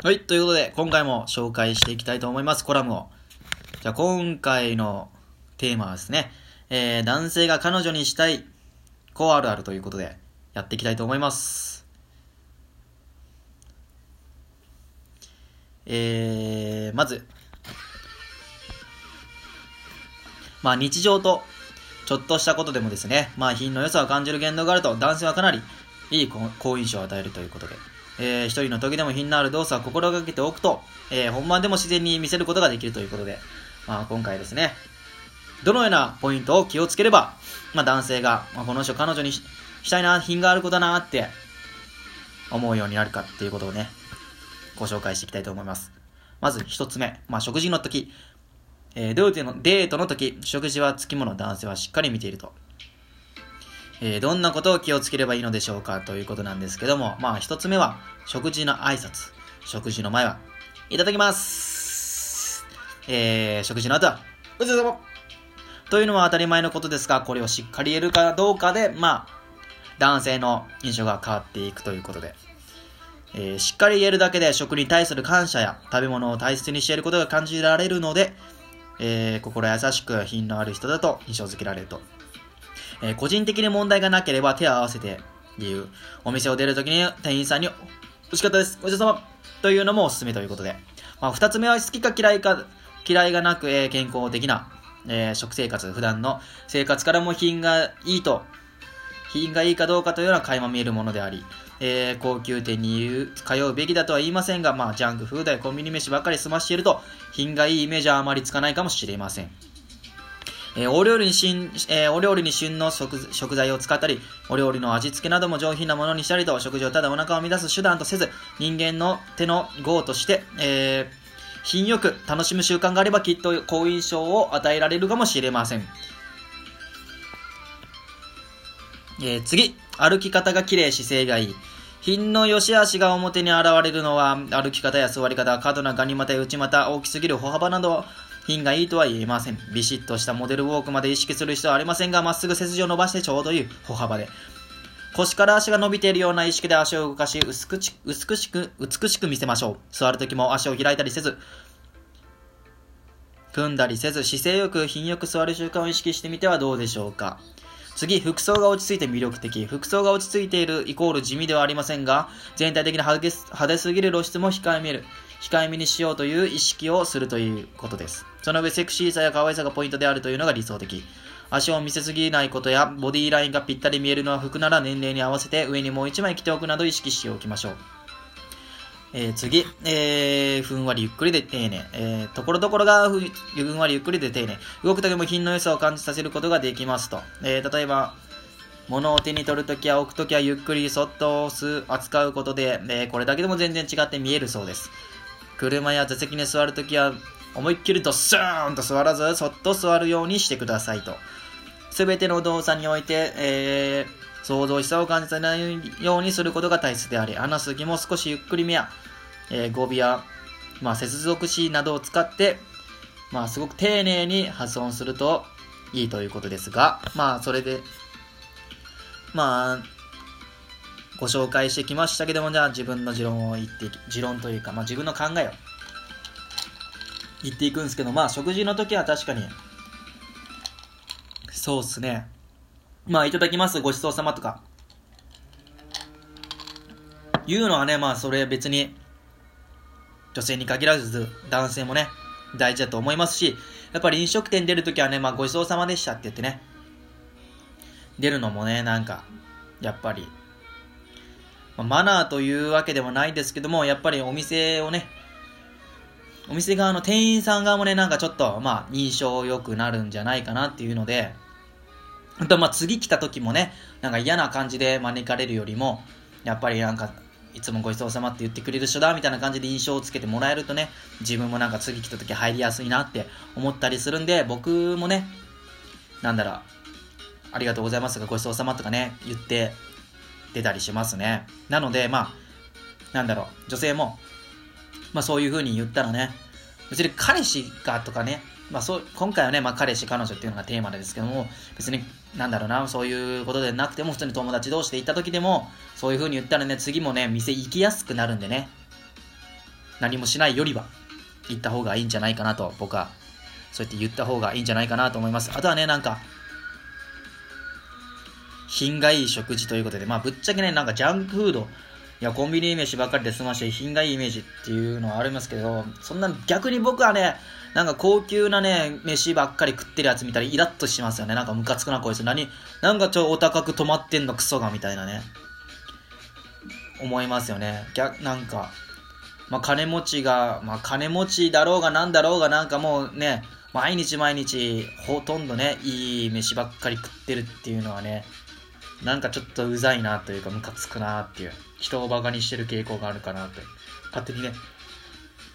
はい、ということで、今回も紹介していきたいと思います、コラムを。じゃあ、今回のテーマはですね、えー、男性が彼女にしたい、こうあるあるということで、やっていきたいと思います。えー、まず、まあ日常と、ちょっとしたことでもですね、まあ品の良さを感じる言動があると、男性はかなりいい好印象を与えるということで、えー、一人の時でも品のある動作を心がけておくと、えー、本番でも自然に見せることができるということで、まあ今回ですね、どのようなポイントを気をつければ、まあ男性が、まあ、この人彼女にしたいな、品がある子だなって思うようになるかっていうことをね、ご紹介していきたいと思います。まず一つ目、まあ食事の時、えー、デートのデートの時、食事はつきもの男性はしっかり見ていると。えー、どんなことを気をつければいいのでしょうかということなんですけども、まあ一つ目は、食事の挨拶。食事の前は、いただきます。えー、食事の後は、ごちそうさまというのは当たり前のことですが、これをしっかり言えるかどうかで、まあ、男性の印象が変わっていくということで、えー、しっかり言えるだけで食に対する感謝や食べ物を大切にしていることが感じられるので、えー、心優しく品のある人だと印象づけられると。えー、個人的に問題がなければ手を合わせて言う。お店を出るときに店員さんに、美味しかったです。ごちそうさま。というのもおすすめということで。まあ、二つ目は好きか嫌いか、嫌いがなく、えー、健康的な、えー、食生活、普段の生活からも品がいいと、品がいいかどうかというのは垣間見えるものであり、えー、高級店に通うべきだとは言いませんが、まあ、ジャンクフードやコンビニ飯ばかり済ましていると、品がいいイメージはあまりつかないかもしれません。えー、お料理に旬、えー、お料理に旬の食食材を使ったり、お料理の味付けなども上品なものにしたりと、食事をただお腹を満たす手段とせず、人間の手の業として、えー、品よく楽しむ習慣があればきっと好印象を与えられるかもしれません。えー、次、歩き方が綺麗、姿勢がいい。品の良し悪しが表に現れるのは、歩き方や座り方、過度なガニ股や内股、大きすぎる歩幅など、品がいいとは言えません。ビシッとしたモデルウォークまで意識する必要はありませんが、まっすぐ背筋を伸ばしてちょうどいい歩幅で。腰から足が伸びているような意識で足を動かし、薄く美しく、美しく見せましょう。座るときも足を開いたりせず、組んだりせず、姿勢よく品よく座る習慣を意識してみてはどうでしょうか。次、服装が落ち着いて魅力的。服装が落ち着いているイコール地味ではありませんが、全体的に派手すぎる露出も控えめる。控えめにしようという意識をするということです。その上、セクシーさや可愛さがポイントであるというのが理想的。足を見せすぎないことや、ボディーラインがぴったり見えるのは服なら年齢に合わせて上にもう一枚着ておくなど意識しておきましょう。えー、次、えー、ふんわりゆっくりで丁寧。えー、ところどころがふふんわりゆっくりで丁寧。動くときも品の良さを感じさせることができますと。えー、例えば、物を手に取るときや置くときはゆっくりそっと押す、扱うことで、えー、これだけでも全然違って見えるそうです。車や座席に座るときは、思いっきりとスーンと座らず、そっと座るようにしてくださいと。すべての動作において、えー、想像しさを感じないようにすることが大切であり、話すときも少しゆっくりめや、えー、語尾や、まあ、接続詞などを使って、まあ、すごく丁寧に発音するといいということですが、まあ、それで、まあ、ご紹介してきましたけども、じゃあ自分の持論を言って、持論というか、まあ自分の考えを言っていくんですけど、まあ食事の時は確かに、そうっすね。まあいただきます、ごちそうさまとか。言うのはね、まあそれ別に、女性に限らず男性もね、大事だと思いますし、やっぱり飲食店出るときはね、まあごちそうさまでしたって言ってね、出るのもね、なんか、やっぱり、ま、マナーというわけでもないですけども、やっぱりお店をね、お店側の店員さん側もね、なんかちょっと、まあ、印象良くなるんじゃないかなっていうので、あと、まあ、次来た時もね、なんか嫌な感じで招かれるよりも、やっぱりなんか、いつもごちそうさまって言ってくれる人だみたいな感じで印象をつけてもらえるとね、自分もなんか次来た時入りやすいなって思ったりするんで、僕もね、なんだろう、ありがとうございますとかごちそうさまとかね、言って出たりしますね。なので、まあ、なんだろう、女性も、まあそういう風に言ったらね、別に彼氏がとかね、まあそう、今回はね、まあ彼氏、彼女っていうのがテーマですけども、別に、なんだろうな、そういうことでなくても、普通に友達同士で行った時でも、そういう風に言ったらね、次もね、店行きやすくなるんでね。何もしないよりは、言った方がいいんじゃないかなと、僕は、そうやって言った方がいいんじゃないかなと思います。あとはね、なんか、品がいい食事ということで、まあ、ぶっちゃけね、なんかジャンクフード、いや、コンビニ飯ばっかりで済まして品がいいイメージっていうのはありますけど、そんな逆に僕はね、なんか高級なね、飯ばっかり食ってるやつ見たらイラッとしますよね。なんかムカつくなこいつ。何、なんかちょお高く止まってんのクソがみたいなね。思いますよね。逆、なんか、まあ金持ちが、まあ金持ちだろうがなんだろうがなんかもうね、毎日毎日ほとんどね、いい飯ばっかり食ってるっていうのはね、なんかちょっとうざいなというかムカつくなっていう。人をバカにしてる傾向があるかなって、勝手にね、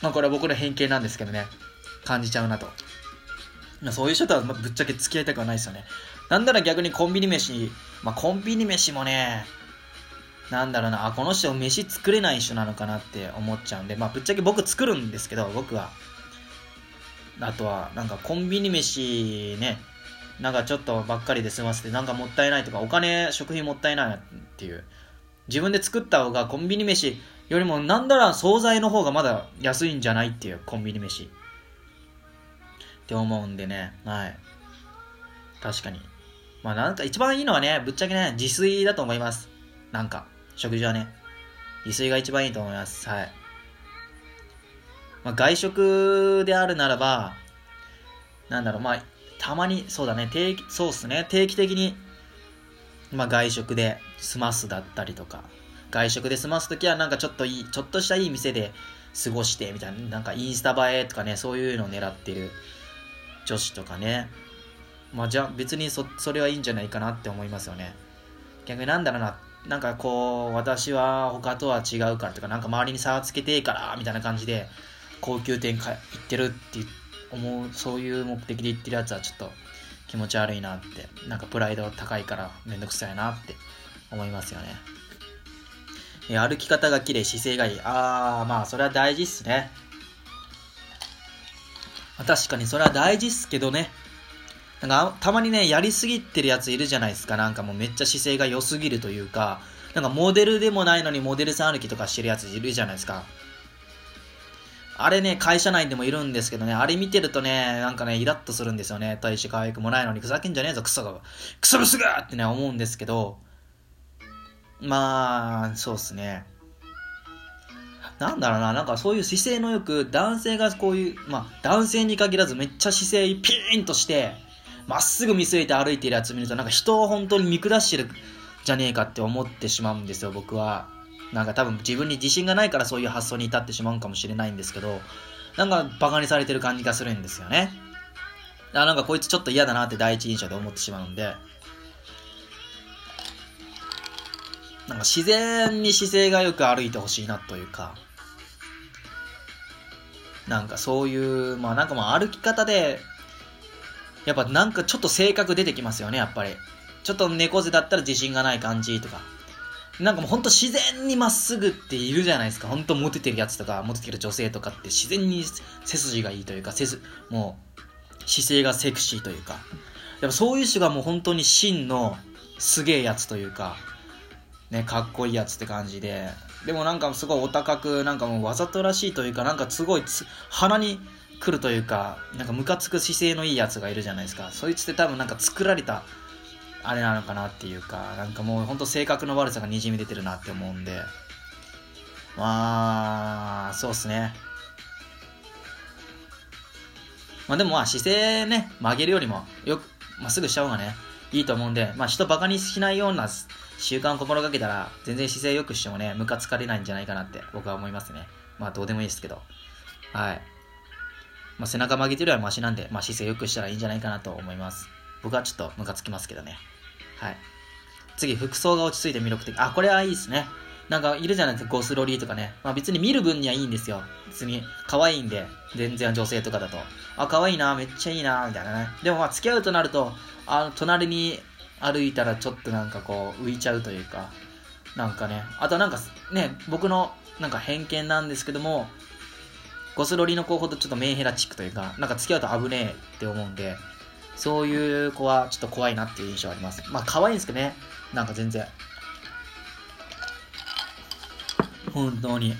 まあこれは僕の偏見なんですけどね、感じちゃうなと。まあ、そういう人とはぶっちゃけ付き合いたくはないですよね。なんなら逆にコンビニ飯、まあコンビニ飯もね、なんだろうな、あ、この人飯作れない人なのかなって思っちゃうんで、まあぶっちゃけ僕作るんですけど、僕は。あとは、なんかコンビニ飯ね、なんかちょっとばっかりで済ませて、なんかもったいないとか、お金、食費もったいないっていう。自分で作った方がコンビニ飯よりもなんだら惣菜の方がまだ安いんじゃないっていうコンビニ飯。って思うんでね。はい。確かに。まあなんか一番いいのはねぶっちゃけね自炊だと思います。なんか食事はね。自炊が一番いいと思います。はい。まあ、外食であるならばなんだろう。まあたまにそうだね定期そうっすね定期的にまあ、外食で済ますだったりとか、外食で済ますときはなんかちょっといい、ちょっとしたいい店で過ごしてみたいな、なんかインスタ映えとかね、そういうのを狙ってる女子とかね。まあじゃ別にそ、それはいいんじゃないかなって思いますよね。逆になんだろうな、なんかこう、私は他とは違うからとか、なんか周りに差をつけてから、みたいな感じで、高級店か行ってるって言って思う、そういう目的で行ってるやつはちょっと気持ち悪いなって、なんかプライド高いからめんどくさいなって思いますよね。え歩き方が綺麗、姿勢がいい。あー、まあそれは大事っすね。確かにそれは大事っすけどね。なんかたまにね、やりすぎてるやついるじゃないですか。なんかもうめっちゃ姿勢が良すぎるというか、なんかモデルでもないのにモデルさん歩きとかしてるやついるじゃないですか。あれね、会社内でもいるんですけどね、あれ見てるとね、なんかね、イラッとするんですよね。大して可愛くもないのに、ふざけんじゃねえぞ、クソが。クソブスがってね、思うんですけど、まあ、そうっすね。なんだろうな、なんかそういう姿勢のよく、男性がこういう、まあ、男性に限らずめっちゃ姿勢ピーンとして、まっすぐ見据えて歩いているやつ見ると、なんか人を本当に見下してるじゃねえかって思ってしまうんですよ、僕は。なんか多分自分に自信がないからそういう発想に至ってしまうかもしれないんですけど、なんかバカにされてる感じがするんですよね。あなんかこいつちょっと嫌だなって第一印象で思ってしまうんで、なんか自然に姿勢がよく歩いてほしいなというか、なんかそういう、まあなんかまあ歩き方で、やっぱなんかちょっと性格出てきますよね、やっぱり。ちょっと猫背だったら自信がない感じとか。なんかもうほんと自然にまっすぐっているじゃないですか。ほんとモテてるやつとか、モテてる女性とかって自然に背筋がいいというか、背筋、もう姿勢がセクシーというか。やっぱそういう人がもう本当に真のすげえやつというか、ね、かっこいいやつって感じで。でもなんかすごいお高く、なんかもうわざとらしいというか、なんかすごい鼻に来るというか、なんかムカつく姿勢のいいやつがいるじゃないですか。そいつって多分なんか作られたあれなのかなっていうか、なんかもうほんと性格の悪さがにじみ出てるなって思うんで、まあ、そうっすね。まあでもまあ姿勢ね、曲げるよりもよく、まっすぐした方がね、いいと思うんで、まあ人バカにしないような習慣を心がけたら、全然姿勢良くしてもね、ムカつかれないんじゃないかなって僕は思いますね。まあどうでもいいですけど。はい。まあ背中曲げてるよりはマシなんで、まあ姿勢良くしたらいいんじゃないかなと思います。僕はちょっとムカつきますけどね。はい。次、服装が落ち着いて魅力的。あ、これはいいですね。なんかいるじゃないですか、ゴスロリーとかね。まあ別に見る分にはいいんですよ。別に可愛いんで、全然女性とかだと。あ、可愛いな、めっちゃいいな、みたいなね。でもまあ付き合うとなると、あの、隣に歩いたらちょっとなんかこう浮いちゃうというか、なんかね。あとなんかね、僕のなんか偏見なんですけども、ゴスロリの子ほどちょっとメンヘラチックというか、なんか付き合うと危ねえって思うんで、そういう子はちょっと怖いなっていう印象あります。まあ可愛いんですけどね。なんか全然。本当に。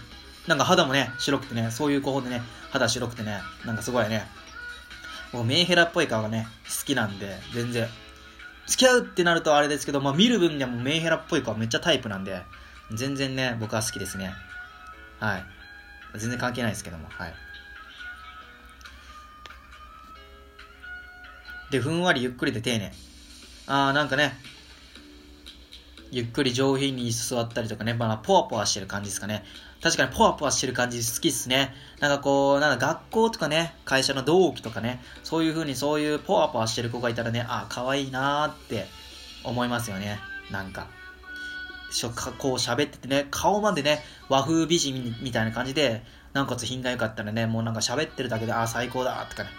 なんか肌もね、白くてね、そういう子ほどね、肌白くてね、なんかすごいね、僕メンヘラっぽい顔がね、好きなんで、全然。付き合うってなるとあれですけど、まあ見る分にはもうメンヘラっぽい子はめっちゃタイプなんで、全然ね、僕は好きですね。はい。全然関係ないですけども、はい。で、ふんわりゆっくりで丁寧。あー、なんかね、ゆっくり上品に座ったりとかね、まあ、ポワポワしてる感じですかね。確かにポワポワしてる感じ好きっすね。なんかこう、なんか学校とかね、会社の同期とかね、そういう風にそういうポワポワしてる子がいたらね、あ、可愛いなーって思いますよね。なんか。しょこう喋っててね、顔までね、和風美人みたいな感じで、なおかつ品が良かったらね、もうなんか喋ってるだけで、あ、最高だとかね。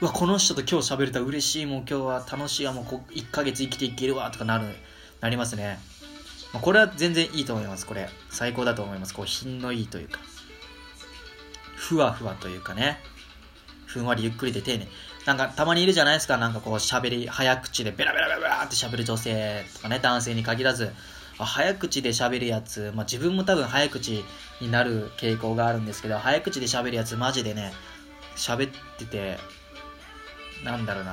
うわ、この人と今日喋れたら嬉しい、もう今日は楽しいわ、もうこ1ヶ月生きていけるわ、とかなる、なりますね。これは全然いいと思います、これ。最高だと思います。こう、品のいいというか。ふわふわというかね。ふんわりゆっくりで丁寧。なんか、たまにいるじゃないですか。なんかこう、喋り、早口でベラベラベラベラって喋る女性とかね、男性に限らず、早口で喋るやつ、まあ、自分も多分早口になる傾向があるんですけど、早口で喋るやつマジでね、喋ってて、なんだろうな、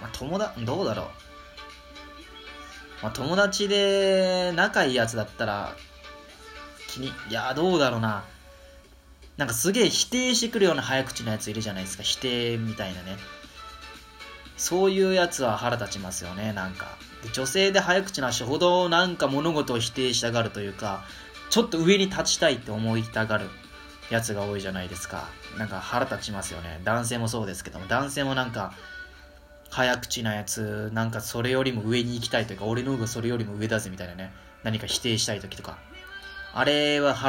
まあ、友達、どうだろう。まあ、友達で仲いいやつだったら、気に、いや、どうだろうな。なんかすげえ否定してくるような早口のやついるじゃないですか。否定みたいなね。そういうやつは腹立ちますよね、なんか。女性で早口な人ほどなんか物事を否定したがるというか、ちょっと上に立ちたいって思いたがるやつが多いじゃないですか。なんか腹立ちますよね。男性もそうですけども、男性もなんか、早口なやつ、なんかそれよりも上に行きたいというか、俺の方がそれよりも上だぜみたいなね、何か否定したい時とか。あれは腹立